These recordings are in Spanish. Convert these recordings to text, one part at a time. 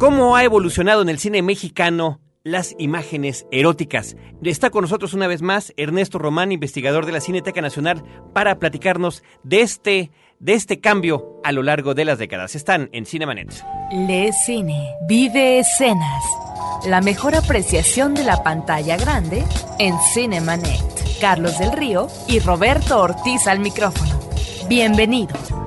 ¿Cómo ha evolucionado en el cine mexicano las imágenes eróticas? Está con nosotros una vez más Ernesto Román, investigador de la Cineteca Nacional, para platicarnos de este, de este cambio a lo largo de las décadas. Están en Cinemanet. Le cine, vive escenas. La mejor apreciación de la pantalla grande en Cinemanet. Carlos del Río y Roberto Ortiz al micrófono. Bienvenidos.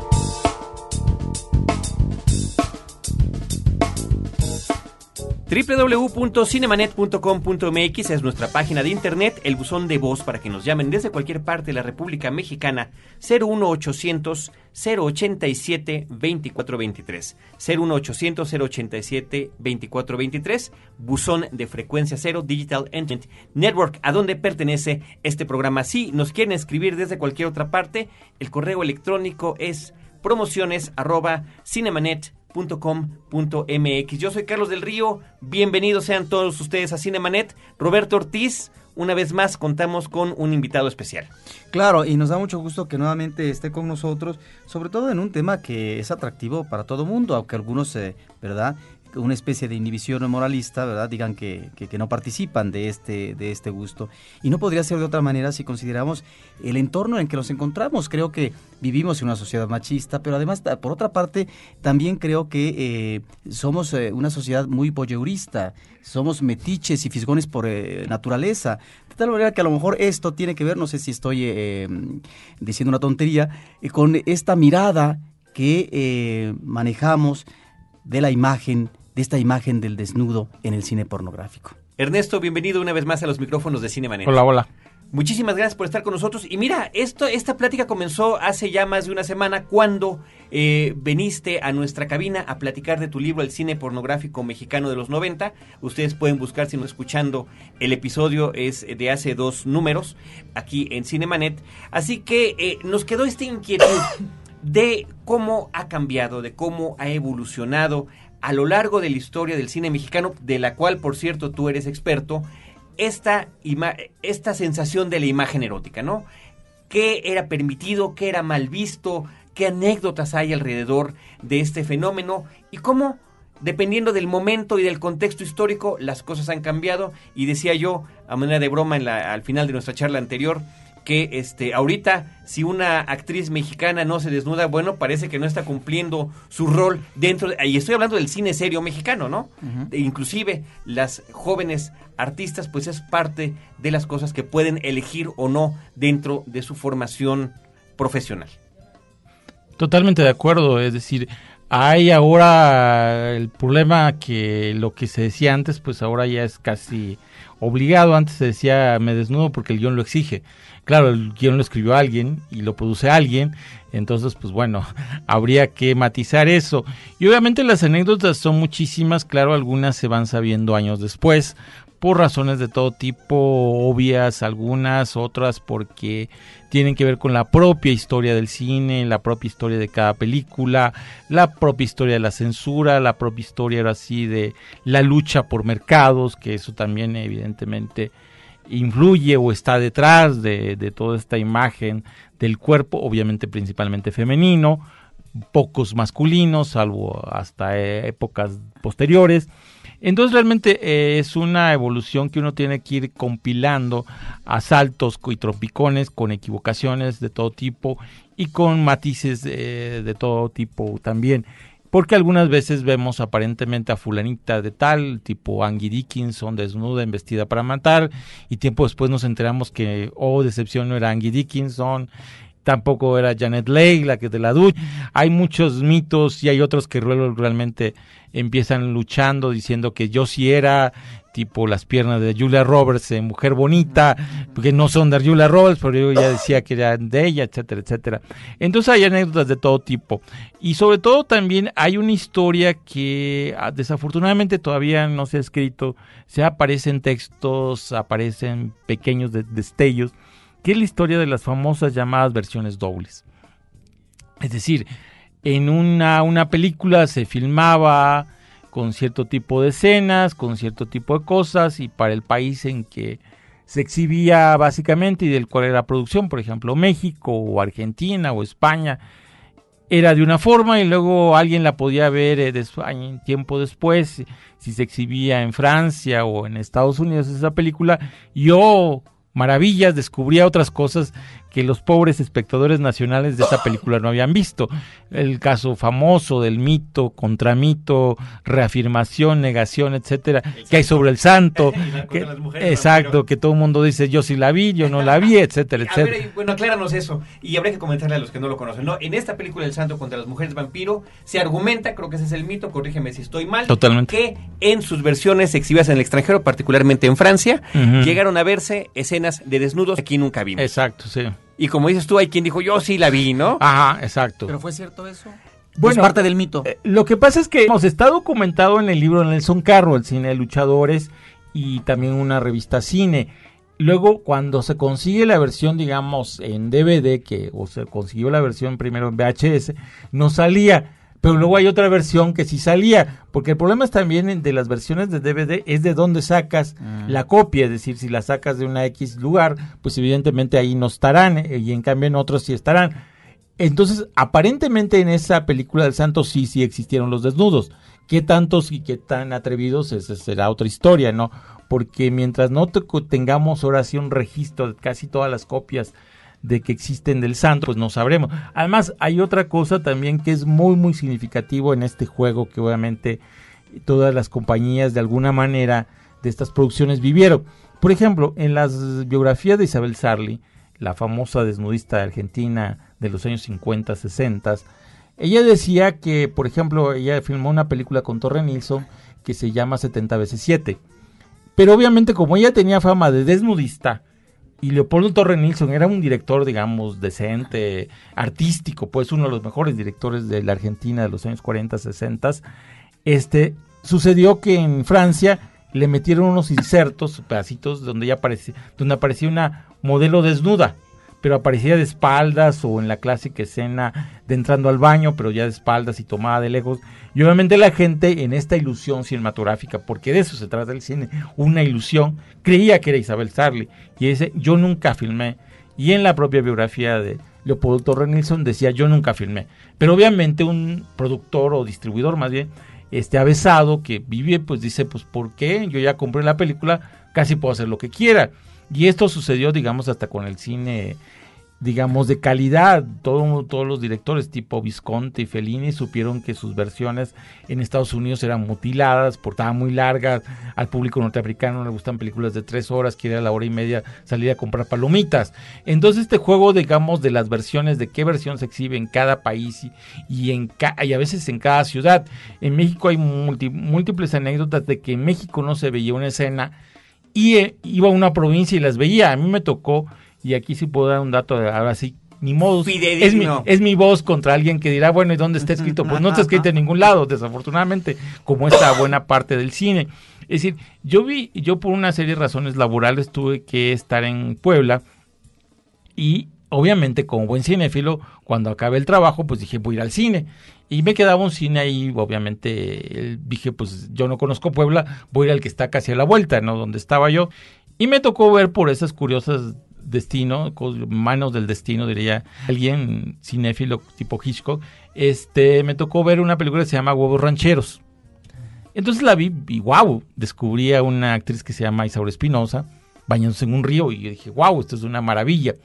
www.cinemanet.com.mx es nuestra página de internet, el buzón de voz para que nos llamen desde cualquier parte de la República Mexicana 01800 087 2423 01800 087 2423 buzón de frecuencia cero Digital Entertainment Network a donde pertenece este programa. Si nos quieren escribir desde cualquier otra parte, el correo electrónico es promociones arroba cinemanet .com.mx. Yo soy Carlos del Río, bienvenidos sean todos ustedes a Cinemanet. Roberto Ortiz, una vez más contamos con un invitado especial. Claro, y nos da mucho gusto que nuevamente esté con nosotros, sobre todo en un tema que es atractivo para todo mundo, aunque algunos, eh, ¿verdad? Una especie de inhibición moralista, ¿verdad? Digan que, que, no participan de este, de este gusto. Y no podría ser de otra manera si consideramos el entorno en que nos encontramos. Creo que vivimos en una sociedad machista, pero además, por otra parte, también creo que eh, somos eh, una sociedad muy voyeurista, somos metiches y fisgones por eh, naturaleza. De tal manera que a lo mejor esto tiene que ver, no sé si estoy diciendo una tontería, con esta mirada que manejamos de la imagen de esta imagen del desnudo en el cine pornográfico. Ernesto, bienvenido una vez más a los micrófonos de Cine Manera. Hola, hola. Muchísimas gracias por estar con nosotros. Y mira, esto, esta plática comenzó hace ya más de una semana cuando eh, veniste a nuestra cabina a platicar de tu libro El cine pornográfico mexicano de los 90. Ustedes pueden buscar, si no escuchando, el episodio es de hace dos números aquí en Cinemanet. Así que eh, nos quedó esta inquietud de cómo ha cambiado, de cómo ha evolucionado a lo largo de la historia del cine mexicano, de la cual, por cierto, tú eres experto, esta, esta sensación de la imagen erótica, ¿no? ¿Qué era permitido, qué era mal visto, qué anécdotas hay alrededor de este fenómeno y cómo, dependiendo del momento y del contexto histórico, las cosas han cambiado? Y decía yo, a manera de broma en la, al final de nuestra charla anterior, que este ahorita si una actriz mexicana no se desnuda, bueno, parece que no está cumpliendo su rol dentro de, y estoy hablando del cine serio mexicano, ¿no? E inclusive las jóvenes artistas pues es parte de las cosas que pueden elegir o no dentro de su formación profesional. Totalmente de acuerdo, es decir, hay ahora el problema que lo que se decía antes, pues ahora ya es casi obligado. Antes se decía me desnudo porque el guion lo exige. Claro, el guion lo escribió alguien y lo produce alguien, entonces pues bueno, habría que matizar eso. Y obviamente las anécdotas son muchísimas, claro, algunas se van sabiendo años después, por razones de todo tipo, obvias, algunas, otras porque tienen que ver con la propia historia del cine, la propia historia de cada película, la propia historia de la censura, la propia historia ahora sí de la lucha por mercados, que eso también evidentemente influye o está detrás de, de toda esta imagen del cuerpo, obviamente principalmente femenino, pocos masculinos, salvo hasta épocas posteriores. Entonces realmente eh, es una evolución que uno tiene que ir compilando a saltos y tropicones con equivocaciones de todo tipo y con matices de todo tipo también. Porque algunas veces vemos aparentemente a fulanita de tal, tipo Angie Dickinson, desnuda, vestida para matar, y tiempo después nos enteramos que, oh, decepción, no era Angie Dickinson, tampoco era Janet Leigh, la que de la ducha. Hay muchos mitos y hay otros que realmente empiezan luchando diciendo que yo sí era tipo las piernas de Julia Roberts, en mujer bonita, porque no son de Julia Roberts, pero yo ya decía que eran de ella, etcétera, etcétera. Entonces hay anécdotas de todo tipo. Y sobre todo también hay una historia que ah, desafortunadamente todavía no se ha escrito, se aparecen textos, aparecen pequeños destellos, que es la historia de las famosas llamadas versiones dobles. Es decir, en una, una película se filmaba con cierto tipo de escenas, con cierto tipo de cosas y para el país en que se exhibía básicamente y del cual era producción, por ejemplo México o Argentina o España, era de una forma y luego alguien la podía ver eh, tiempo después, si se exhibía en Francia o en Estados Unidos esa película. Yo maravillas, descubría otras cosas que los pobres espectadores nacionales de esa película no habían visto. El caso famoso del mito, contramito, reafirmación, negación, etcétera, que hay sobre el santo. que, exacto, que todo el mundo dice yo sí la vi, yo no la vi, etcétera, etcétera. bueno, acláranos eso y habría que comentarle a los que no lo conocen. No, en esta película El santo contra las mujeres vampiro se argumenta, creo que ese es el mito, corrígeme si estoy mal, Totalmente. que en sus versiones exhibidas en el extranjero, particularmente en Francia, llegaron a verse escenas de desnudos aquí nunca vimos. Exacto, sí. Y como dices tú, hay quien dijo, yo sí la vi, ¿no? Ajá, exacto. ¿Pero fue cierto eso? Bueno, es parte del mito. Eh, lo que pasa es que hemos está documentado en el libro de Nelson Carro, el cine de luchadores, y también una revista cine. Luego, cuando se consigue la versión, digamos, en DVD, que, o se consiguió la versión primero en VHS, no salía pero luego hay otra versión que sí salía, porque el problema es también de las versiones de DVD es de dónde sacas mm. la copia, es decir, si la sacas de una X lugar, pues evidentemente ahí no estarán eh, y en cambio en otros sí estarán. Entonces, aparentemente en esa película del santo sí, sí existieron los desnudos. ¿Qué tantos y qué tan atrevidos? Esa será otra historia, ¿no? Porque mientras no tengamos ahora sí un registro de casi todas las copias de que existen del santo, pues no sabremos. Además, hay otra cosa también que es muy, muy significativo en este juego que obviamente todas las compañías de alguna manera de estas producciones vivieron. Por ejemplo, en las biografías de Isabel Sarli, la famosa desnudista argentina de los años 50, 60, ella decía que, por ejemplo, ella filmó una película con Torre Nilsson que se llama 70 veces 7. Pero obviamente como ella tenía fama de desnudista, y Leopoldo Torre Nilsson era un director, digamos, decente, artístico, pues uno de los mejores directores de la Argentina de los años 40, 60. Este, sucedió que en Francia le metieron unos insertos, pedacitos, donde ya aparecía, donde aparecía una modelo desnuda pero aparecía de espaldas o en la clásica escena de entrando al baño, pero ya de espaldas y tomada de lejos. Y obviamente la gente en esta ilusión cinematográfica, porque de eso se trata el cine, una ilusión, creía que era Isabel Sarli. Y ese yo nunca filmé. Y en la propia biografía de Leopoldo Torre Nilsson decía yo nunca filmé. Pero obviamente un productor o distribuidor más bien, este avesado que vive, pues dice, pues ¿por qué? Yo ya compré la película, casi puedo hacer lo que quiera. Y esto sucedió, digamos, hasta con el cine, digamos, de calidad. Todo, todos los directores tipo Visconti y Fellini supieron que sus versiones en Estados Unidos eran mutiladas, portaban muy largas. Al público norteamericano no le gustan películas de tres horas, quiere a la hora y media salir a comprar palomitas. Entonces este juego, digamos, de las versiones, de qué versión se exhibe en cada país y, en y a veces en cada ciudad. En México hay múltiples anécdotas de que en México no se veía una escena y eh, iba a una provincia y las veía. A mí me tocó, y aquí sí puedo dar un dato, ahora sí, ni modo. Es mi, es mi voz contra alguien que dirá, bueno, ¿y dónde está escrito? Pues no está escrito en ningún lado, desafortunadamente, como esta buena parte del cine. Es decir, yo vi, yo por una serie de razones laborales tuve que estar en Puebla y obviamente como buen cinéfilo, cuando acabé el trabajo, pues dije, voy a ir al cine. Y me quedaba un cine ahí, obviamente, dije, pues yo no conozco Puebla, voy a ir al que está casi a la vuelta, ¿no? Donde estaba yo. Y me tocó ver por esas curiosas destino, manos del destino, diría alguien cinéfilo tipo Hitchcock, este, me tocó ver una película que se llama Huevos Rancheros. Entonces la vi y wow, descubrí a una actriz que se llama Isaura Espinosa bañándose en un río y dije, wow, esto es una maravilla.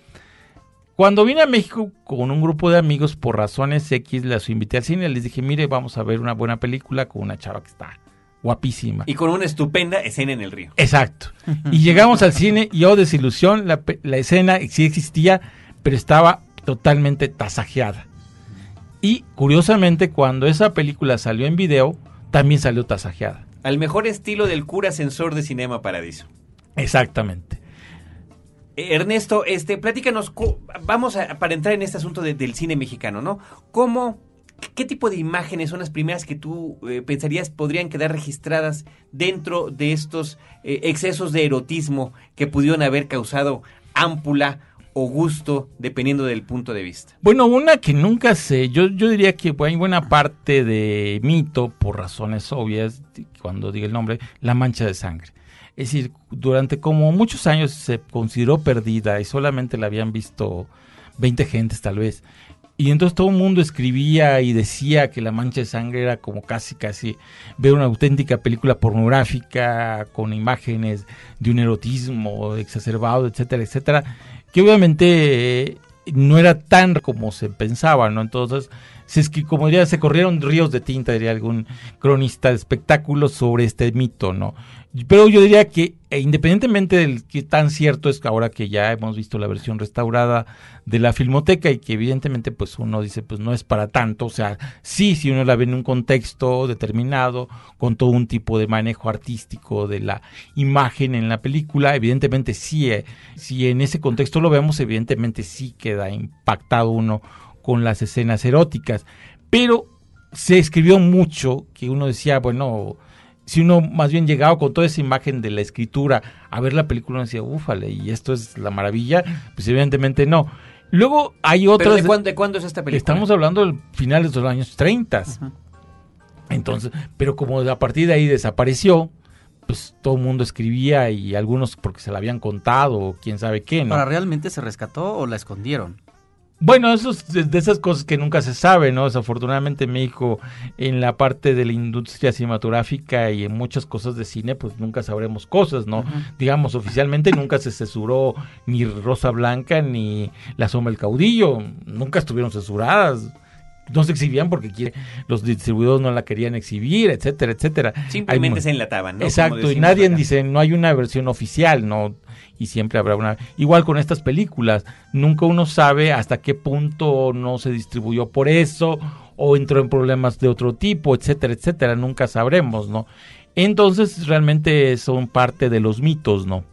Cuando vine a México con un grupo de amigos por razones X, las invité al cine, les dije, mire, vamos a ver una buena película con una chava que está guapísima. Y con una estupenda escena en el río. Exacto. Y llegamos al cine y, oh, desilusión, la, la escena sí existía, pero estaba totalmente tasajeada. Y curiosamente, cuando esa película salió en video, también salió tasajeada. Al mejor estilo del cura sensor de Cinema Paradiso. Exactamente. Ernesto, este, platícanos, vamos a, para entrar en este asunto del cine mexicano, ¿no? ¿Cómo, qué tipo de imágenes son las primeras que tú eh, pensarías podrían quedar registradas dentro de estos eh, excesos de erotismo que pudieron haber causado ámpula o gusto, dependiendo del punto de vista? Bueno, una que nunca sé, yo, yo diría que hay buena parte de mito, por razones obvias, cuando diga el nombre, la mancha de sangre. Es decir, durante como muchos años se consideró perdida y solamente la habían visto 20 gentes tal vez. Y entonces todo el mundo escribía y decía que La Mancha de Sangre era como casi, casi ver una auténtica película pornográfica con imágenes de un erotismo exacerbado, etcétera, etcétera, que obviamente eh, no era tan como se pensaba, ¿no? Entonces, si es que como diría, se corrieron ríos de tinta, diría algún cronista de espectáculos sobre este mito, ¿no? Pero yo diría que e independientemente del que tan cierto es que ahora que ya hemos visto la versión restaurada de la filmoteca y que evidentemente pues uno dice pues no es para tanto, o sea, sí, si uno la ve en un contexto determinado, con todo un tipo de manejo artístico de la imagen en la película, evidentemente sí, eh, si en ese contexto lo vemos, evidentemente sí queda impactado uno con las escenas eróticas, pero se escribió mucho que uno decía, bueno, si uno más bien llegaba con toda esa imagen de la escritura a ver la película, uno decía, ufale, y esto es la maravilla, pues evidentemente no. Luego hay otras... ¿De cuándo, de cuándo es esta película? Estamos hablando del finales de los años 30. Entonces, pero como a partir de ahí desapareció, pues todo el mundo escribía y algunos porque se la habían contado o quién sabe qué, ¿no? ¿Para realmente se rescató o la escondieron? Bueno, eso es de esas cosas que nunca se sabe, ¿no? Desafortunadamente México en la parte de la industria cinematográfica y en muchas cosas de cine, pues nunca sabremos cosas, ¿no? Digamos, oficialmente nunca se censuró ni Rosa Blanca ni La Sombra del Caudillo, nunca estuvieron censuradas no se exhibían porque los distribuidores no la querían exhibir, etcétera, etcétera. Simplemente se enlataban, ¿no? Exacto, y nadie dice, no hay una versión oficial, no y siempre habrá una. Igual con estas películas, nunca uno sabe hasta qué punto no se distribuyó por eso o entró en problemas de otro tipo, etcétera, etcétera, nunca sabremos, ¿no? Entonces realmente son parte de los mitos, ¿no?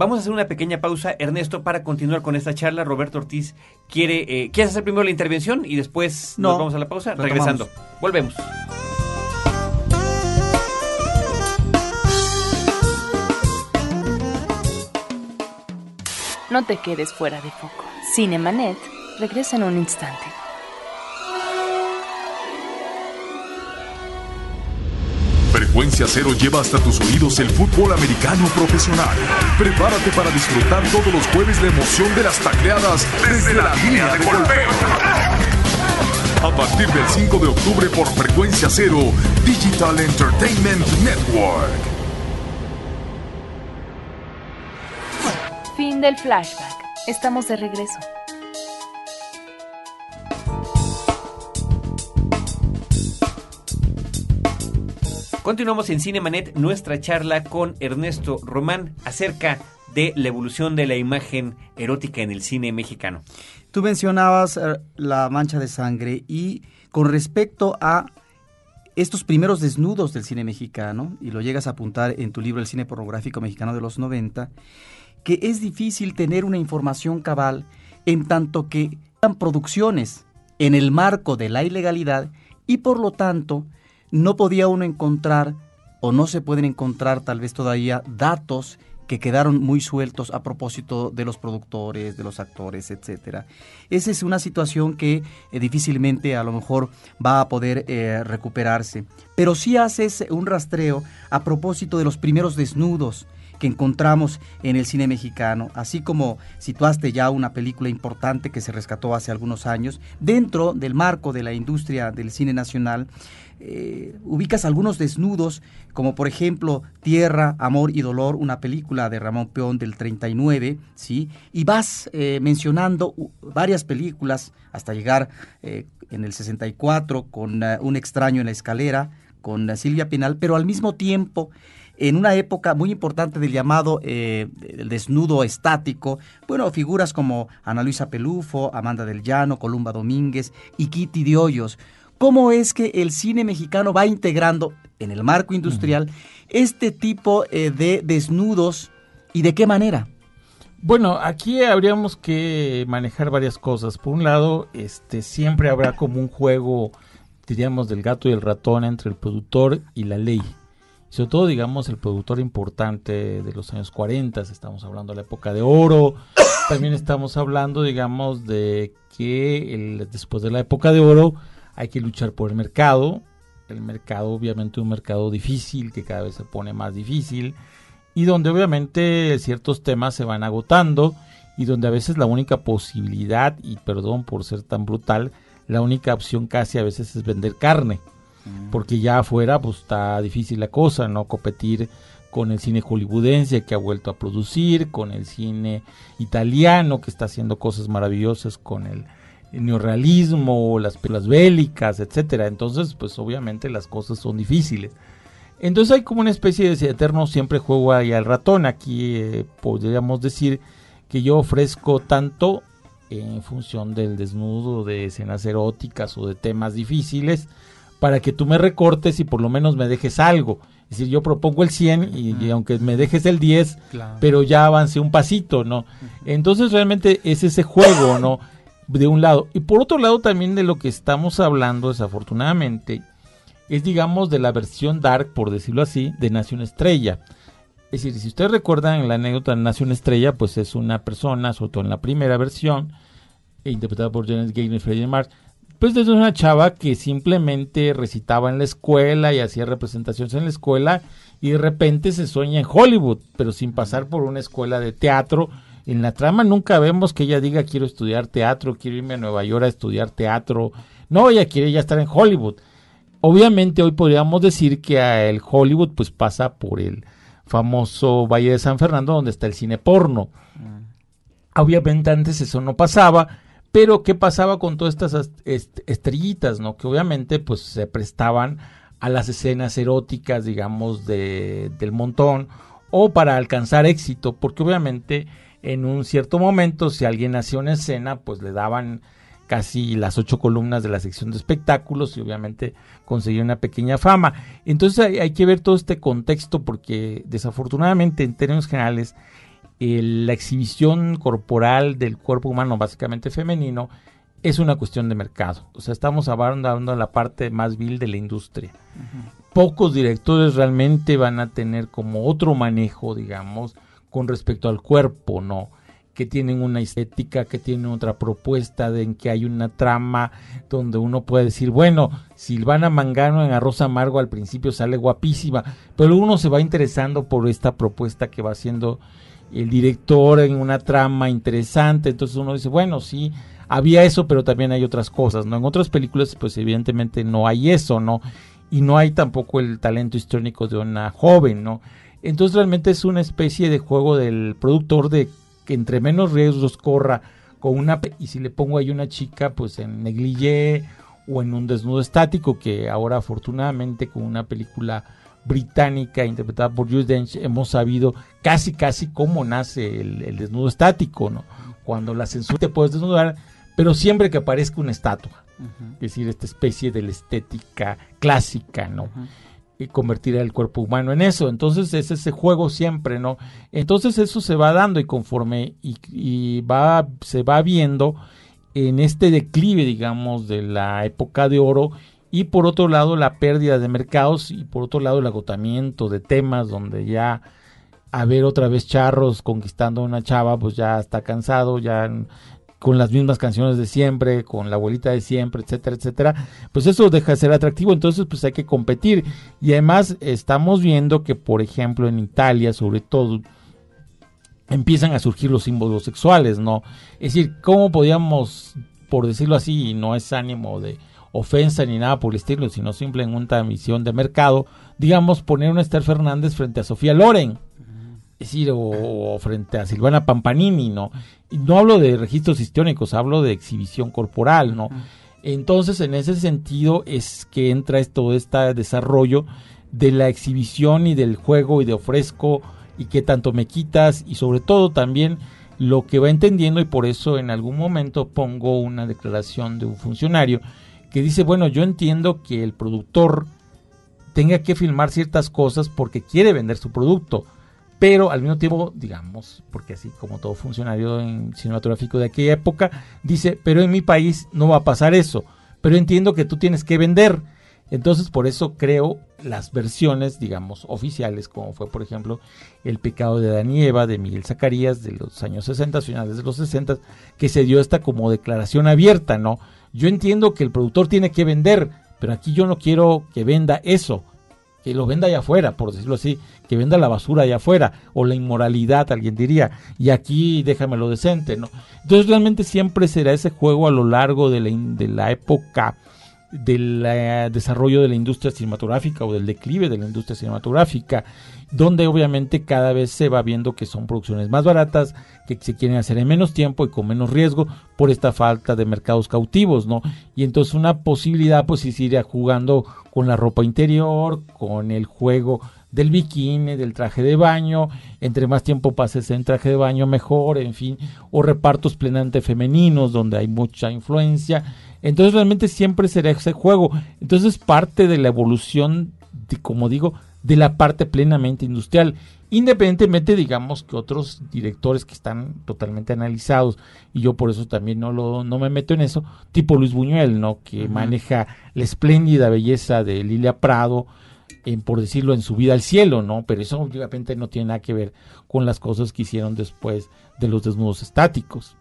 Vamos a hacer una pequeña pausa, Ernesto, para continuar con esta charla. Roberto Ortiz quiere, eh, ¿quieres hacer primero la intervención y después nos vamos a la pausa? Regresando. Volvemos. No te quedes fuera de foco. Cinemanet regresa en un instante. Frecuencia Cero lleva hasta tus oídos el fútbol americano profesional. Prepárate para disfrutar todos los jueves la emoción de las tacleadas desde la línea de golpeo. A partir del 5 de octubre por Frecuencia Cero, Digital Entertainment Network. Fin del flashback. Estamos de regreso. Continuamos en Cinemanet nuestra charla con Ernesto Román acerca de la evolución de la imagen erótica en el cine mexicano. Tú mencionabas eh, la mancha de sangre y con respecto a estos primeros desnudos del cine mexicano, y lo llegas a apuntar en tu libro El cine pornográfico mexicano de los 90, que es difícil tener una información cabal en tanto que eran producciones en el marco de la ilegalidad y por lo tanto no podía uno encontrar o no se pueden encontrar tal vez todavía datos que quedaron muy sueltos a propósito de los productores, de los actores, etcétera. Esa es una situación que eh, difícilmente a lo mejor va a poder eh, recuperarse. Pero sí haces un rastreo a propósito de los primeros desnudos, que encontramos en el cine mexicano, así como situaste ya una película importante que se rescató hace algunos años, dentro del marco de la industria del cine nacional, eh, ubicas algunos desnudos, como por ejemplo Tierra, Amor y Dolor, una película de Ramón Peón del 39, ¿sí? Y vas eh, mencionando varias películas hasta llegar eh, en el 64 con Un extraño en la escalera, con Silvia Pinal, pero al mismo tiempo en una época muy importante del llamado eh, el desnudo estático, bueno, figuras como Ana Luisa Pelufo, Amanda del Llano, Columba Domínguez y Kitty de Hoyos. ¿Cómo es que el cine mexicano va integrando en el marco industrial este tipo eh, de desnudos y de qué manera? Bueno, aquí habríamos que manejar varias cosas. Por un lado, este siempre habrá como un juego, diríamos, del gato y el ratón entre el productor y la ley sobre todo, digamos, el productor importante de los años 40, estamos hablando de la época de oro, también estamos hablando, digamos, de que después de la época de oro hay que luchar por el mercado, el mercado obviamente un mercado difícil, que cada vez se pone más difícil, y donde obviamente ciertos temas se van agotando, y donde a veces la única posibilidad, y perdón por ser tan brutal, la única opción casi a veces es vender carne, mm. porque ya afuera pues está difícil la cosa, ¿no? Competir con el cine hollywoodense que ha vuelto a producir, con el cine italiano que está haciendo cosas maravillosas con el, neorealismo, las pelas bélicas, etcétera. Entonces, pues obviamente las cosas son difíciles. Entonces hay como una especie de eterno siempre juego ahí al ratón. Aquí eh, podríamos decir que yo ofrezco tanto en función del desnudo, de escenas eróticas o de temas difíciles, para que tú me recortes y por lo menos me dejes algo. Es decir, yo propongo el 100 y, aunque me dejes el 10, pero ya avancé un pasito, ¿no? Entonces realmente es ese juego, ¿no? De un lado. Y por otro lado también de lo que estamos hablando, desafortunadamente, es digamos de la versión dark, por decirlo así, de Nación Estrella. Es decir, si ustedes recuerdan la anécdota de Nación Estrella, pues es una persona, sobre todo en la primera versión, interpretada por Janet Gaynor y Freddie March, pues desde una chava que simplemente recitaba en la escuela y hacía representaciones en la escuela y de repente se sueña en Hollywood, pero sin pasar por una escuela de teatro. En la trama nunca vemos que ella diga quiero estudiar teatro, quiero irme a Nueva York a estudiar teatro. No, ella quiere ya estar en Hollywood. Obviamente hoy podríamos decir que el Hollywood pues pasa por el famoso Valle de San Fernando donde está el cine porno. Mm. Obviamente antes eso no pasaba pero, ¿qué pasaba con todas estas estrellitas, no? Que obviamente, pues, se prestaban a las escenas eróticas, digamos, de, del montón, o para alcanzar éxito, porque obviamente en un cierto momento, si alguien hacía una escena, pues le daban casi las ocho columnas de la sección de espectáculos y obviamente conseguía una pequeña fama. Entonces hay, hay que ver todo este contexto porque desafortunadamente en términos generales la exhibición corporal del cuerpo humano, básicamente femenino, es una cuestión de mercado. O sea, estamos hablando de la parte más vil de la industria. Pocos directores realmente van a tener como otro manejo, digamos, con respecto al cuerpo, ¿no? Que tienen una estética, que tienen otra propuesta, de en que hay una trama donde uno puede decir, bueno, Silvana Mangano en Arroz Amargo al principio sale guapísima, pero uno se va interesando por esta propuesta que va haciendo el director en una trama interesante, entonces uno dice, bueno, sí, había eso, pero también hay otras cosas, ¿no? En otras películas, pues evidentemente no hay eso, ¿no? Y no hay tampoco el talento histórico de una joven, ¿no? Entonces realmente es una especie de juego del productor de que entre menos riesgos corra con una y si le pongo ahí una chica pues en negligé o en un desnudo estático que ahora afortunadamente con una película británica interpretada por Jules Dench hemos sabido casi casi cómo nace el, desnudo estático, ¿no? Cuando la censura te puedes desnudar, pero siempre que aparezca una estatua, es decir, esta especie de la estética clásica, ¿no? Y convertir el cuerpo humano en eso. Entonces es ese juego siempre, ¿no? Entonces eso se va dando y conforme y, y va, se va viendo en este declive, digamos, de la época de oro y por otro lado la pérdida de mercados y por otro lado el agotamiento de temas donde ya a ver otra vez charros conquistando a una chava pues ya está cansado ya con las mismas canciones de siempre con la abuelita de siempre etcétera etcétera pues eso deja de ser atractivo. Entonces pues hay que competir. Y además estamos viendo que por ejemplo en Italia sobre todo empiezan a surgir los símbolos sexuales no es decir cómo podíamos por decirlo así y no es ánimo de ofensa ni nada por el estilo, sino simplemente una misión de mercado, digamos, poner una Esther Fernández frente a Sofía Loren, es decir, o, frente a Silvana Pampanini, ¿no? Y no hablo de registros históricos, hablo de exhibición corporal, ¿no? Entonces, en ese sentido es que entra todo este desarrollo de la exhibición y del juego y de ofrezco y que tanto me quitas y sobre todo también lo que va entendiendo y por eso en algún momento pongo una declaración de un funcionario que dice, bueno, yo entiendo que el productor tenga que filmar ciertas cosas porque quiere vender su producto, pero al mismo tiempo, digamos, porque así como todo funcionario en cinematográfico de aquella época, dice, pero en mi país no va a pasar eso, pero entiendo que tú tienes que vender. Entonces, por eso creo las versiones, digamos, oficiales, como fue, por ejemplo, El pecado de Danieva de Miguel Zacarías de los años 60, finales de los 60, que se dio esta como declaración abierta, ¿no? Yo entiendo que el productor tiene que vender, pero aquí yo no quiero que venda eso. que lo venda allá afuera, por decirlo así, que venda la basura allá afuera, o la inmoralidad, alguien diría, y aquí déjamelo decente, ¿no? Entonces realmente siempre será ese juego a lo largo de la, de la época del eh, desarrollo de la industria cinematográfica o del declive de la industria cinematográfica, donde obviamente cada vez se va viendo que son producciones más baratas, que se quieren hacer en menos tiempo y con menos riesgo por esta falta de mercados cautivos, ¿no? Y entonces una posibilidad pues es ir jugando con la ropa interior, con el juego del bikini, del traje de baño, entre más tiempo pases en traje de baño mejor, en fin, o repartos plenamente femeninos donde hay mucha influencia. Entonces realmente siempre será ese juego. Entonces parte de la evolución, de, como digo, de la parte plenamente industrial. Independientemente, digamos, que otros directores que están totalmente analizados, y yo por eso también no, lo, no me meto en eso, tipo Luis Buñuel, ¿no? Que maneja la espléndida belleza de Lilia Prado, en, por decirlo, en su vida al cielo, ¿no? Pero eso obviamente no tiene nada que ver con las cosas que hicieron después de los desnudos estáticos.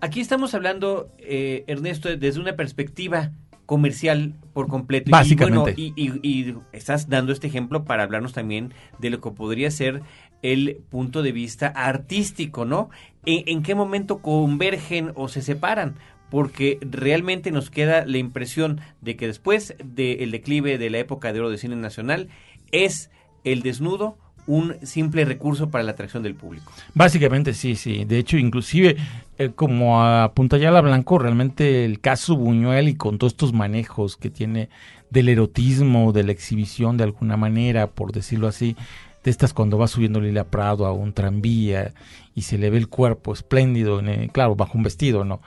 Aquí estamos hablando, eh, Ernesto, desde una perspectiva comercial por completo. Básicamente. Y, y, estás dando este ejemplo para hablarnos también de lo que podría ser el punto de vista artístico, ¿no? ¿En, qué momento convergen o se separan? Porque realmente nos queda la impresión de que después del declive de la época de oro de cine nacional es el desnudo un simple recurso para la atracción del público. Básicamente sí, sí. De hecho, inclusive, eh, como apunta ya la Blanco, realmente el caso Buñuel y con todos estos manejos que tiene del erotismo, de la exhibición de alguna manera, por decirlo así, de estas cuando va subiendo Lila Prado a un tranvía y se le ve el cuerpo espléndido, en claro, bajo un vestido, ¿no?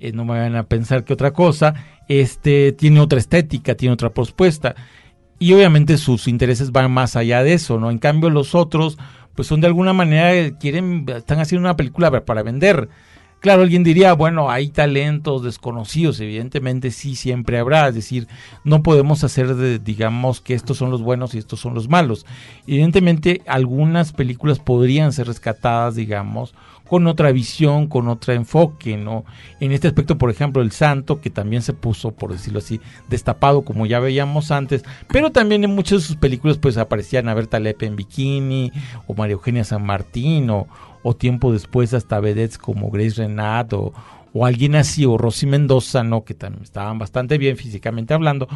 Eh, no me van a pensar que otra cosa, este tiene otra estética, tiene otra propuesta y obviamente sus intereses van más allá de eso, ¿no? En cambio los otros, pues son de alguna manera, quieren, están haciendo una película para vender. Claro, alguien diría, bueno, hay talentos desconocidos, evidentemente sí, siempre habrá, es decir, no podemos hacer, de, digamos, que estos son los buenos y estos son los malos. Evidentemente, algunas películas podrían ser rescatadas, digamos, con otra visión, con otro enfoque, ¿no? En este aspecto, por ejemplo, el santo, que también se puso, por decirlo así, destapado, como ya veíamos antes, pero también en muchas de sus películas, pues aparecían a Berta Lepe en bikini, o María Eugenia San Martín, o, tiempo después hasta vedettes como Grace Renat, o, o alguien así, o Rosy Mendoza, ¿no? Que también estaban bastante bien físicamente hablando,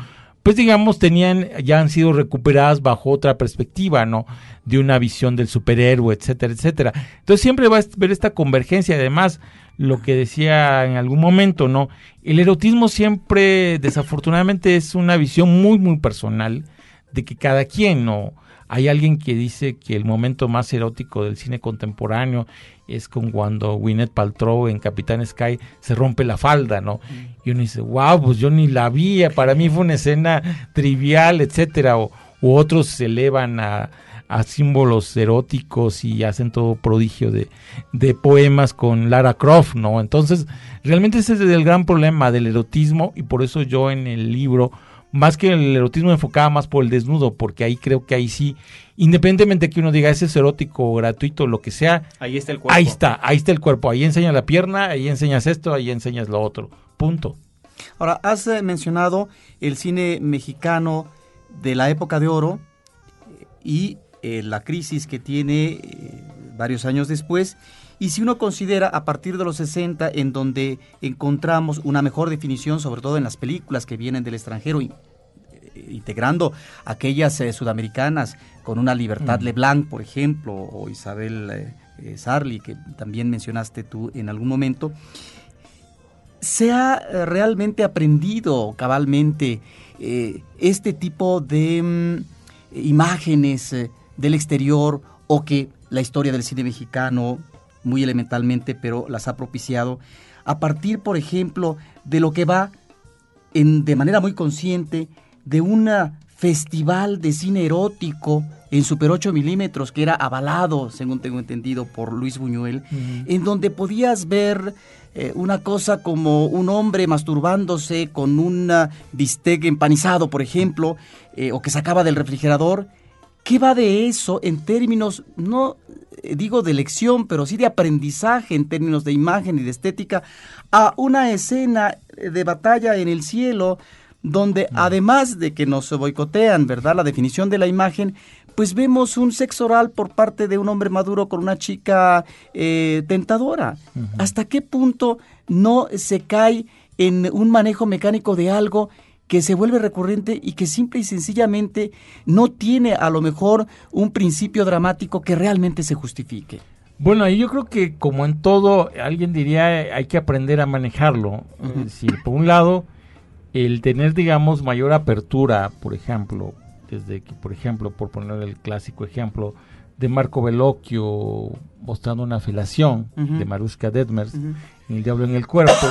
pues digamos, tenían, ya han sido recuperadas bajo otra perspectiva, ¿no? De una visión del superhéroe, etcétera, etcétera. Entonces siempre va a ver esta convergencia. Además, lo que decía en algún momento, ¿no? El erotismo siempre, desafortunadamente, es una visión muy, muy personal de que cada quien, ¿no? Hay alguien que dice que el momento más erótico del cine contemporáneo es con cuando Gwyneth Paltrow en Capitán Sky se rompe la falda, ¿no? Y uno dice, wow, pues yo ni la vi, para mí fue una escena trivial, etcétera, o u otros se elevan a, a símbolos eróticos y hacen todo prodigio de, de, poemas con Lara Croft, ¿no? Entonces, realmente ese es el gran problema del erotismo y por eso yo en el libro más que el erotismo enfocaba más por el desnudo, porque ahí creo que ahí sí, independientemente de que uno diga ese es erótico, gratuito, lo que sea, ahí está el cuerpo. Ahí está, ahí está el cuerpo, ahí enseñas la pierna, ahí enseñas esto, ahí enseñas lo otro. Punto. Ahora, has eh, mencionado el cine mexicano de la época de oro y eh, la crisis que tiene eh, varios años después. Y si uno considera a partir de los 60, en donde encontramos una mejor definición, sobre todo en las películas que vienen del extranjero, eh, integrando aquellas eh, sudamericanas con una Libertad mm. Leblanc, por ejemplo, o Isabel eh, Sarli, que también mencionaste tú en algún momento, se ha realmente aprendido cabalmente este tipo de mm, imágenes del exterior o que la historia del cine mexicano muy elementalmente, pero las ha propiciado a partir, por ejemplo, de lo que va en, de manera muy consciente de un festival de cine erótico en Super 8 milímetros que era avalado, según tengo entendido, por Luis Buñuel, en donde podías ver eh, una cosa como un hombre masturbándose con un bistec empanizado, por ejemplo, eh, o que sacaba del refrigerador. ¿Qué va de eso en términos no eh, digo de lección, pero sí de aprendizaje en términos de imagen y de estética, a una escena de batalla en el cielo donde además de que nos boicotean, ¿verdad? La definición de la imagen, pues vemos un sexo oral por parte de un hombre maduro con una chica eh, tentadora. ¿Hasta qué punto no se cae en un manejo mecánico de algo que se vuelve recurrente y que simple y sencillamente no tiene a lo mejor un principio dramático que realmente se justifique? Bueno, yo creo que como en todo, alguien diría hay que aprender a manejarlo. Es decir, por un lado, el tener, digamos, mayor apertura, por ejemplo, desde que, por ejemplo, por poner el clásico ejemplo de Marco Bellocchio mostrando una filación de Maruska Detmers en El Diablo en el Cuerpo.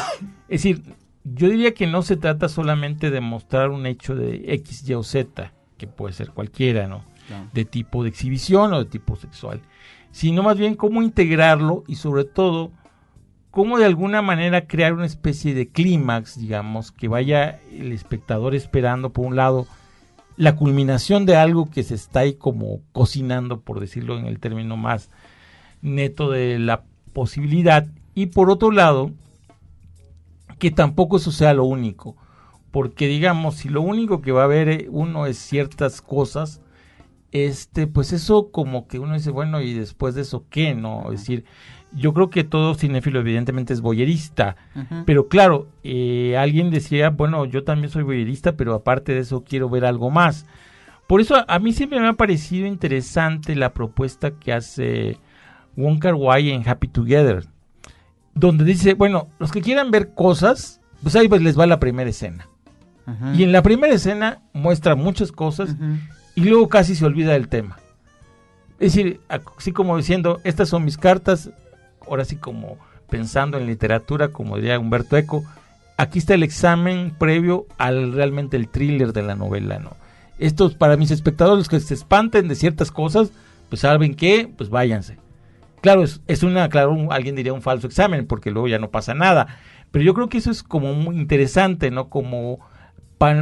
es decir, yo diría que no se trata solamente de mostrar un hecho de X, Y o Z, que puede ser cualquiera, ¿no? De tipo de exhibición o de tipo sexual, sino más bien cómo integrarlo y sobre todo cómo de alguna manera crear una especie de clímax, digamos, que vaya el espectador esperando por un lado la culminación de algo que se está ahí como cocinando, por decirlo en el término más neto de la posibilidad, y por otro lado, que tampoco eso sea lo único, porque digamos, si lo único que va a ver eh, uno es ciertas cosas, este, pues eso como que uno dice, bueno, y después de eso, ¿qué? No, es decir, yo creo que todo cinéfilo evidentemente es boyerista, pero claro, eh, alguien decía, bueno, yo también soy boyerista, pero aparte de eso quiero ver algo más. Por eso a, mí siempre me ha parecido interesante la propuesta que hace Wong Kar Wai en Happy Together, donde dice, bueno, los que quieran ver cosas, pues ahí pues les va la primera escena. Y en la primera escena muestra muchas cosas y luego casi se olvida del tema. Es decir, así como diciendo, estas son mis cartas, ahora sí como pensando en literatura, como diría Humberto Eco, aquí está el examen previo al realmente el thriller de la novela, ¿no? Estos para mis espectadores que se espanten de ciertas cosas, pues saben qué, pues váyanse. Claro, es, es una, claro, alguien diría un falso examen, porque luego ya no pasa nada. Pero yo creo que eso es como muy interesante, ¿no? Como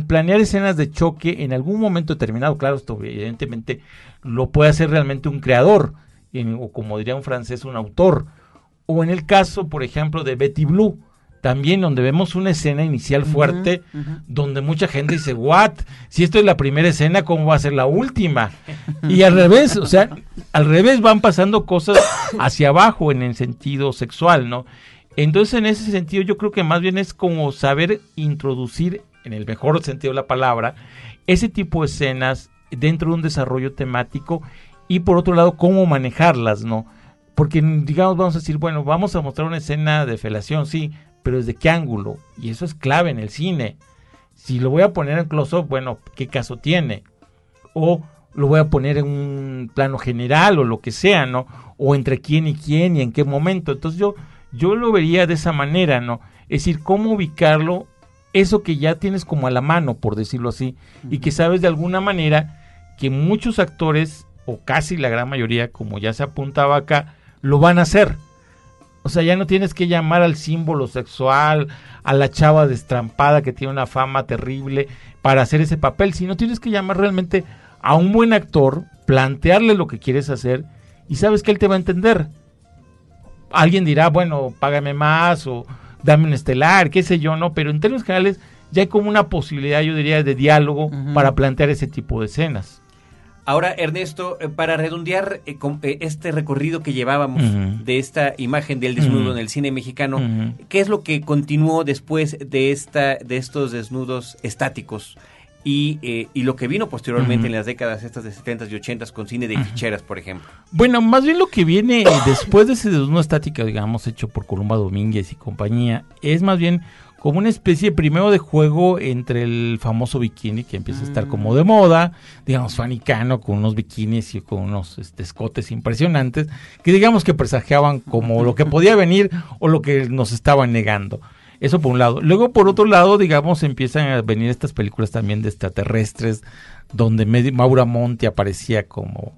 planear escenas de choque en algún momento determinado. Claro, esto evidentemente lo puede hacer realmente un creador, o como diría un francés, un autor o en el caso, por ejemplo, de Betty Blue, también donde vemos una escena inicial fuerte, donde mucha gente dice, what, si esto es la primera escena, ¿cómo va a ser la última? Y al revés, o sea, al revés van pasando cosas hacia abajo en el sentido sexual, ¿no? Entonces, en ese sentido, yo creo que más bien es como saber introducir, en el mejor sentido de la palabra, ese tipo de escenas dentro de un desarrollo temático y por otro lado, cómo manejarlas, ¿no? Porque, digamos, vamos a decir, bueno, vamos a mostrar una escena de felación, sí, pero ¿desde qué ángulo? Y eso es clave en el cine. Si lo voy a poner en close-up, bueno, ¿qué caso tiene? O lo voy a poner en un plano general o lo que sea, ¿no? O entre quién y quién y en qué momento. Entonces yo, yo lo vería de esa manera, ¿no? Es decir, cómo ubicarlo, eso que ya tienes como a la mano, por decirlo así, y que sabes de alguna manera que muchos actores, o casi la gran mayoría, como ya se apuntaba acá, lo van a hacer. O sea, ya no tienes que llamar al símbolo sexual, a la chava destrampada que tiene una fama terrible para hacer ese papel, sino tienes que llamar realmente a un buen actor, plantearle lo que quieres hacer y sabes que él te va a entender. Alguien dirá, bueno, págame más o dame un estelar, qué sé yo, no, pero en términos generales ya hay como una posibilidad, yo diría, de diálogo para plantear ese tipo de escenas. Ahora, Ernesto, eh, para redondear eh, eh, este recorrido que llevábamos de esta imagen del desnudo en el cine mexicano, ¿qué es lo que continuó después de, esta, de estos desnudos estáticos? Y, y, lo que vino posteriormente en las décadas estas de 70 y 80 con cine de ficheras, por ejemplo. Bueno, más bien lo que viene después de ese desnudo estático, digamos, hecho por Columba Domínguez y compañía, es más bien como una especie primero de juego entre el famoso bikini que empieza a estar como de moda, digamos fanicano con unos bikinis y con unos este, escotes impresionantes, que digamos que presagiaban como lo que podía venir o lo que nos estaban negando. Eso por un lado. Luego por otro lado, digamos, empiezan a venir estas películas también de extraterrestres, donde Maura Monti aparecía como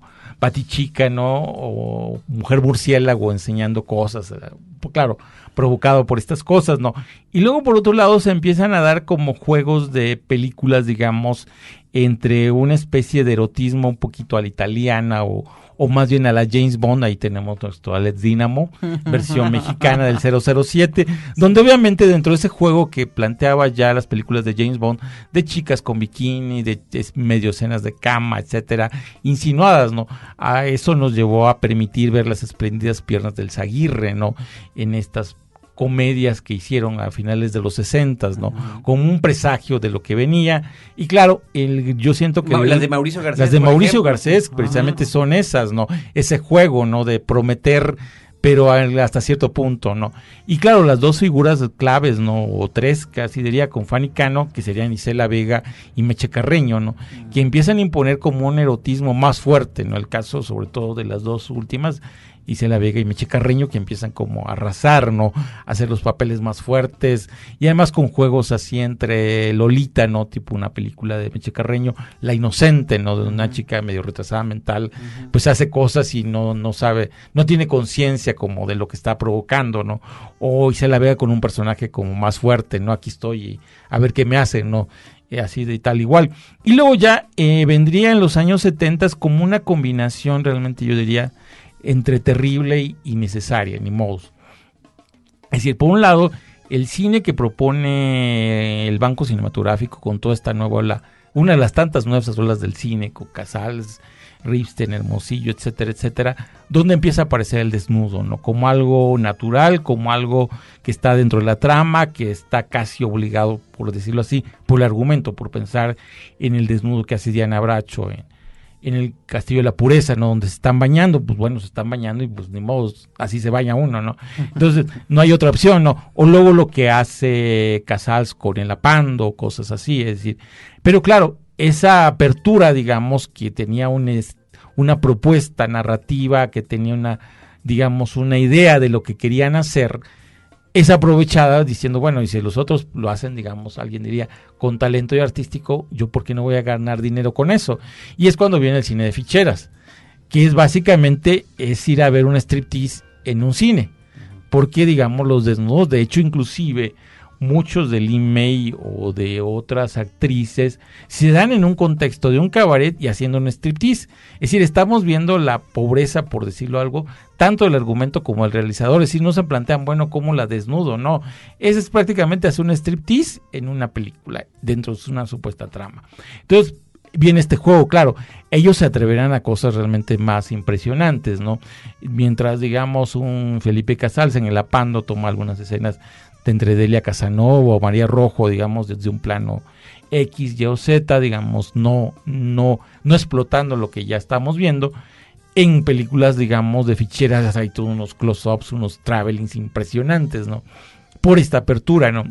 Chica, ¿no? O mujer murciélago enseñando cosas. Pues claro, provocado por estas cosas, ¿no? Y luego por otro lado se empiezan a dar como juegos de películas, digamos, entre una especie de erotismo un poquito a la italiana o, o más bien a la James Bond, ahí tenemos nuestro Alex Dynamo, versión mexicana del 007, donde obviamente dentro de ese juego que planteaba ya las películas de James Bond, de chicas con bikini, de, medio escenas de cama, etcétera, insinuadas, ¿no? A eso nos llevó a permitir ver las espléndidas piernas del Zaguirre, ¿no? En estas comedias que hicieron a finales de los 60, ¿no? Como un presagio de lo que venía. Y claro, el, yo siento que... las de Mauricio Garcés. Las de Mauricio Garcés precisamente son esas, ¿no? Ese juego, ¿no? De prometer pero hasta cierto punto, ¿no? Y claro, las dos figuras claves, ¿no? O tres, casi diría, con Fanny Cano, que serían Isela Vega y Meche Carreño, ¿no? Que empiezan a imponer como un erotismo más fuerte, ¿no? El caso, sobre todo, de las dos últimas, la Vega y Meche Carreño, que empiezan como a arrasar, ¿no? A hacer los papeles más fuertes. Y además con juegos así entre Lolita, ¿no? Tipo una película de Meche Carreño, La Inocente, ¿no? De una chica medio retrasada mental, pues hace cosas y no, no sabe, no tiene conciencia como de lo que está provocando, ¿no? O la Vega con un personaje como más fuerte, ¿no? Aquí estoy y a ver qué me hace, ¿no? Eh, así de tal igual. Y luego ya eh, vendría en los años 70 como una combinación, realmente yo diría, entre terrible y necesaria, ni modo. Es decir, por un lado, el cine que propone el Banco Cinematográfico con toda esta nueva ola, una de las tantas nuevas olas del cine, con Casals, Ripstein, Hermosillo, etcétera, etcétera, donde empieza a aparecer el desnudo, ¿no? Como algo natural, como algo que está dentro de la trama, que está casi obligado, por decirlo así, por el argumento, por pensar en el desnudo que hace Diana Bracho en, en el Castillo de la Pureza, ¿no? Donde se están bañando, pues bueno, se están bañando y pues ni modo, así se baña uno, ¿no? Entonces, no hay otra opción, ¿no? O luego lo que hace Casals con el Apando, cosas así, es decir, pero claro, esa apertura, digamos, que tenía un, una propuesta narrativa, que tenía una, digamos, una idea de lo que querían hacer, es aprovechada diciendo, bueno, y si los otros lo hacen, digamos, alguien diría, con talento y artístico, yo por qué no voy a ganar dinero con eso. Y es cuando viene el cine de ficheras, que es básicamente es ir a ver un striptease en un cine. Porque, digamos, los desnudos, de hecho, inclusive muchos de Lin May o de otras actrices se dan en un contexto de un cabaret y haciendo un striptease. Es decir, estamos viendo la pobreza, por decirlo algo, tanto el argumento como el realizador. Es decir, no se plantean, bueno, cómo la desnudo, no. Ese es prácticamente hacer un striptease en una película, dentro de una supuesta trama. Entonces, viene este juego, claro, ellos se atreverán a cosas realmente más impresionantes, ¿no? Mientras, digamos, un Felipe Casals en el Apando toma algunas escenas entre Delia Casanova o María Rojo, digamos, desde un plano X, Y o Z, digamos, no, no, no explotando lo que ya estamos viendo. En películas, digamos, de ficheras hay todos unos close-ups, unos travelings impresionantes, ¿no? Por esta apertura, ¿no?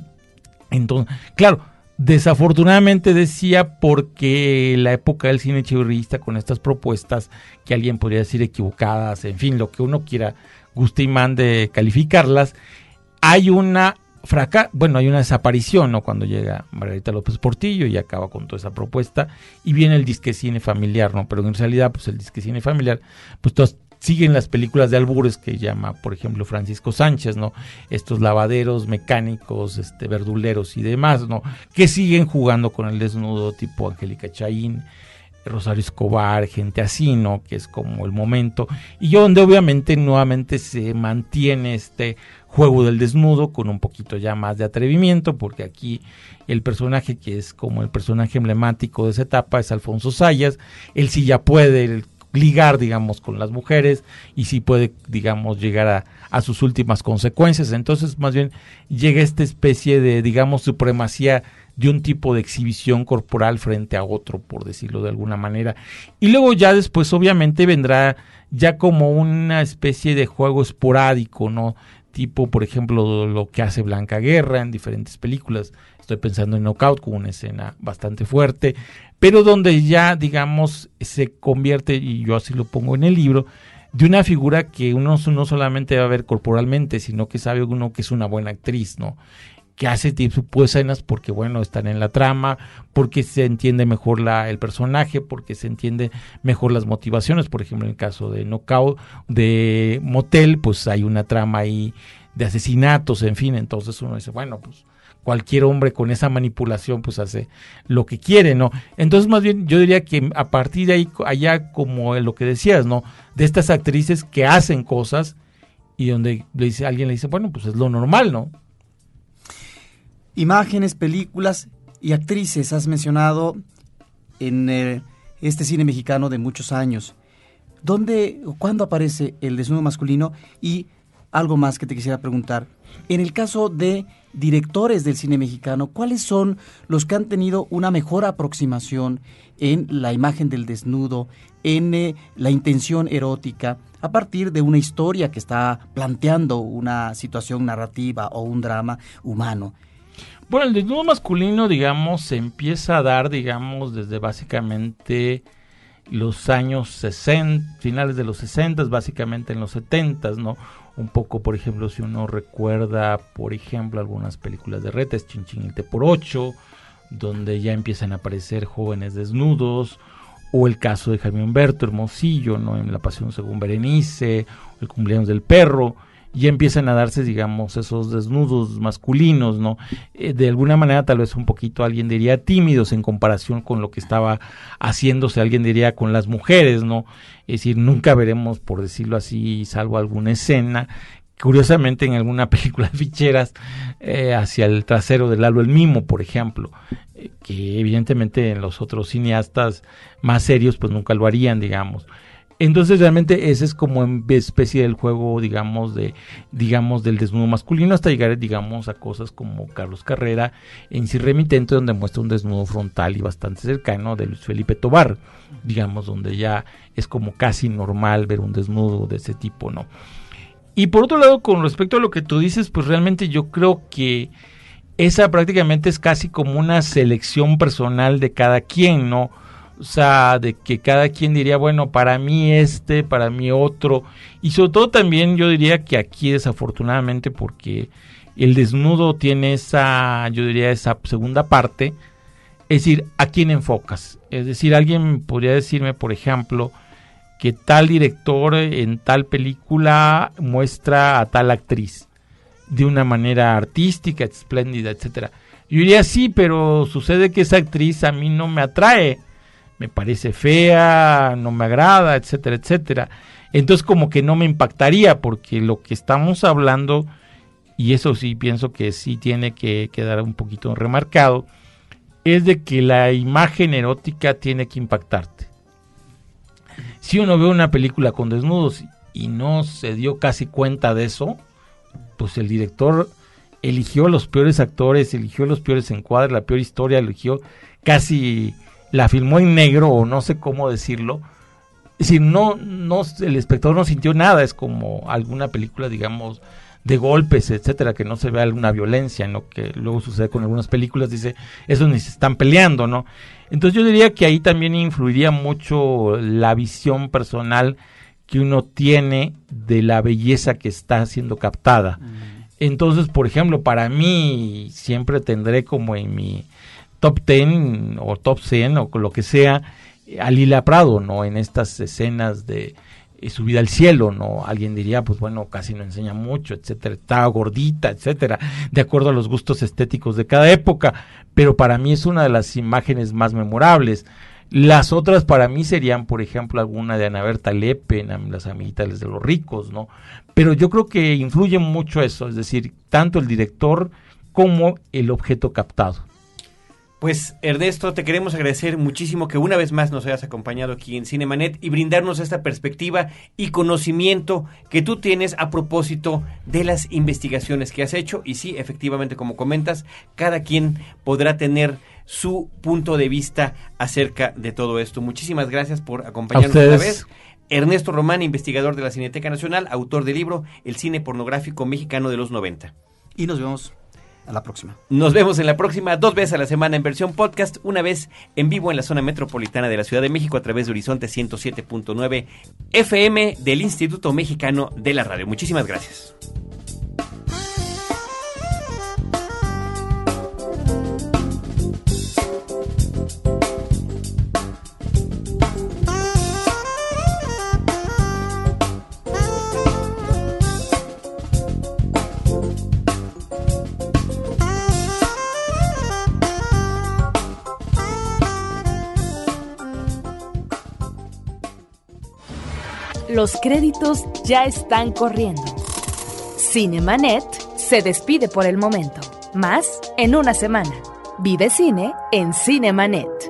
Entonces, claro, desafortunadamente decía porque la época del cine chivirrista con estas propuestas que alguien podría decir equivocadas, en fin, lo que uno quiera, guste y mande calificarlas, hay una fraca bueno, hay una desaparición, ¿no? Cuando llega Margarita López Portillo y acaba con toda esa propuesta y viene el disque cine familiar, ¿no? Pero en realidad, pues el disque cine familiar, pues todos siguen las películas de albures que llama, por ejemplo, Francisco Sánchez, ¿no? Estos lavaderos mecánicos, este verduleros y demás, ¿no? Que siguen jugando con el desnudo tipo Angélica Chaín, Rosario Escobar, gente así, ¿no? Que es como el momento. Y donde obviamente nuevamente se mantiene este juego del desnudo con un poquito ya más de atrevimiento, porque aquí el personaje que es como el personaje emblemático de esa etapa es Alfonso Sayas, él sí ya puede ligar, digamos, con las mujeres y sí puede, digamos, llegar a, a sus últimas consecuencias. Entonces, más bien, llega esta especie de, digamos, supremacía de un tipo de exhibición corporal frente a otro, por decirlo de alguna manera. Y luego ya después, obviamente, vendrá ya como una especie de juego esporádico, ¿no? Tipo, por ejemplo, lo que hace Blanca Guerra en diferentes películas. Estoy pensando en Knockout con una escena bastante fuerte, pero donde ya, digamos, se convierte, y yo así lo pongo en el libro, de una figura que uno no solamente va a ver corporalmente, sino que sabe uno que es una buena actriz, ¿no? Que hace de escenas porque, bueno, están en la trama, porque se entiende mejor la, el personaje, porque se entiende mejor las motivaciones. Por ejemplo, en el caso de Knockout, de Motel, pues hay una trama ahí de asesinatos, en fin. Entonces uno dice, bueno, pues cualquier hombre con esa manipulación pues hace lo que quiere, ¿no? Entonces más bien yo diría que a partir de ahí, allá como lo que decías, ¿no? De estas actrices que hacen cosas y donde le dice, alguien le dice, bueno, pues es lo normal, ¿no? Imágenes, películas y actrices has mencionado en eh, este cine mexicano de muchos años. ¿Dónde o cuándo aparece el desnudo masculino? Y algo más que te quisiera preguntar. En el caso de directores del cine mexicano, ¿cuáles son los que han tenido una mejor aproximación en la imagen del desnudo, en eh, la intención erótica, a partir de una historia que está planteando una situación narrativa o un drama humano? Bueno, el desnudo masculino, digamos, se empieza a dar, digamos, desde básicamente los años 60, finales de los 60, básicamente en los 70, ¿no? Un poco, por ejemplo, si uno recuerda, por ejemplo, algunas películas de Retes, Chinchinite por ocho, donde ya empiezan a aparecer jóvenes desnudos, o el caso de Jaime Humberto Hermosillo, ¿no? En La Pasión según Berenice, El cumpleaños del perro, y empiezan a darse, digamos, esos desnudos masculinos, ¿no? Eh, de alguna manera, tal vez un poquito, alguien diría, tímidos en comparación con lo que estaba haciéndose, alguien diría, con las mujeres, ¿no? Es decir, nunca veremos, por decirlo así, salvo alguna escena, curiosamente en alguna película de ficheras, eh, hacia el trasero del Lalo el Mimo, por ejemplo, eh, que evidentemente en los otros cineastas más serios, pues nunca lo harían, digamos. Entonces realmente ese es como en especie del juego, digamos, de, digamos, del desnudo masculino hasta llegar, digamos, a cosas como Carlos Carrera en Sí Remitente, donde muestra un desnudo frontal y bastante cercano de Luis Felipe Tobar, digamos, donde ya es como casi normal ver un desnudo de ese tipo, ¿no? Y por otro lado, con respecto a lo que tú dices, pues realmente yo creo que esa prácticamente es casi como una selección personal de cada quien, ¿no? O sea, de que cada quien diría, bueno, para mí este, para mí otro. Y sobre todo también yo diría que aquí desafortunadamente porque el desnudo tiene esa, yo diría, esa segunda parte. Es decir, ¿a quién enfocas? Es decir, alguien podría decirme, por ejemplo, que tal director en tal película muestra a tal actriz de una manera artística, espléndida, etcétera. Yo diría sí, pero sucede que esa actriz a mí no me atrae me parece fea, no me agrada, etcétera, etcétera. Entonces como que no me impactaría porque lo que estamos hablando, y eso sí pienso que sí tiene que quedar un poquito remarcado, es de que la imagen erótica tiene que impactarte. Si uno ve una película con desnudos y no se dio casi cuenta de eso, pues el director eligió los peores actores, eligió los peores encuadres, la peor historia, eligió casi la filmó en negro o no sé cómo decirlo. Es decir, no, no, el espectador no sintió nada, es como alguna película, digamos, de golpes, etcétera, que no se ve alguna violencia, ¿no? Que luego sucede con algunas películas, dice, esos ni se están peleando, ¿no? Entonces yo diría que ahí también influiría mucho la visión personal que uno tiene de la belleza que está siendo captada. Mm. Entonces, por ejemplo, para mí siempre tendré como en mi top 10 o top 100 o lo que sea a Lila Prado, ¿no? En estas escenas de eh, subida al cielo, ¿no? Alguien diría, pues bueno, casi no enseña mucho, etcétera, está gordita, etcétera, de acuerdo a los gustos estéticos de cada época, pero para mí es una de las imágenes más memorables. Las otras para mí serían, por ejemplo, alguna de Ana Berta Lepe, Las amiguitas de los ricos, ¿no? Pero yo creo que influye mucho eso, es decir, tanto el director como el objeto captado. Pues Ernesto, te queremos agradecer muchísimo que una vez más nos hayas acompañado aquí en Cinemanet y brindarnos esta perspectiva y conocimiento que tú tienes a propósito de las investigaciones que has hecho. Y sí, efectivamente, como comentas, cada quien podrá tener su punto de vista acerca de todo esto. Muchísimas gracias por acompañarnos una vez. Ernesto Román, investigador de la Cineteca Nacional, autor del libro El cine pornográfico mexicano de los 90. Y nos vemos a la próxima. Nos vemos en la próxima, dos veces a la semana en versión podcast, una vez en vivo en la zona metropolitana de la Ciudad de México a través de Horizonte 107.9 FM del Instituto Mexicano de la Radio. Muchísimas gracias. Los créditos ya están corriendo. Cinemanet se despide por el momento. Más en una semana. Vive cine en Cinemanet.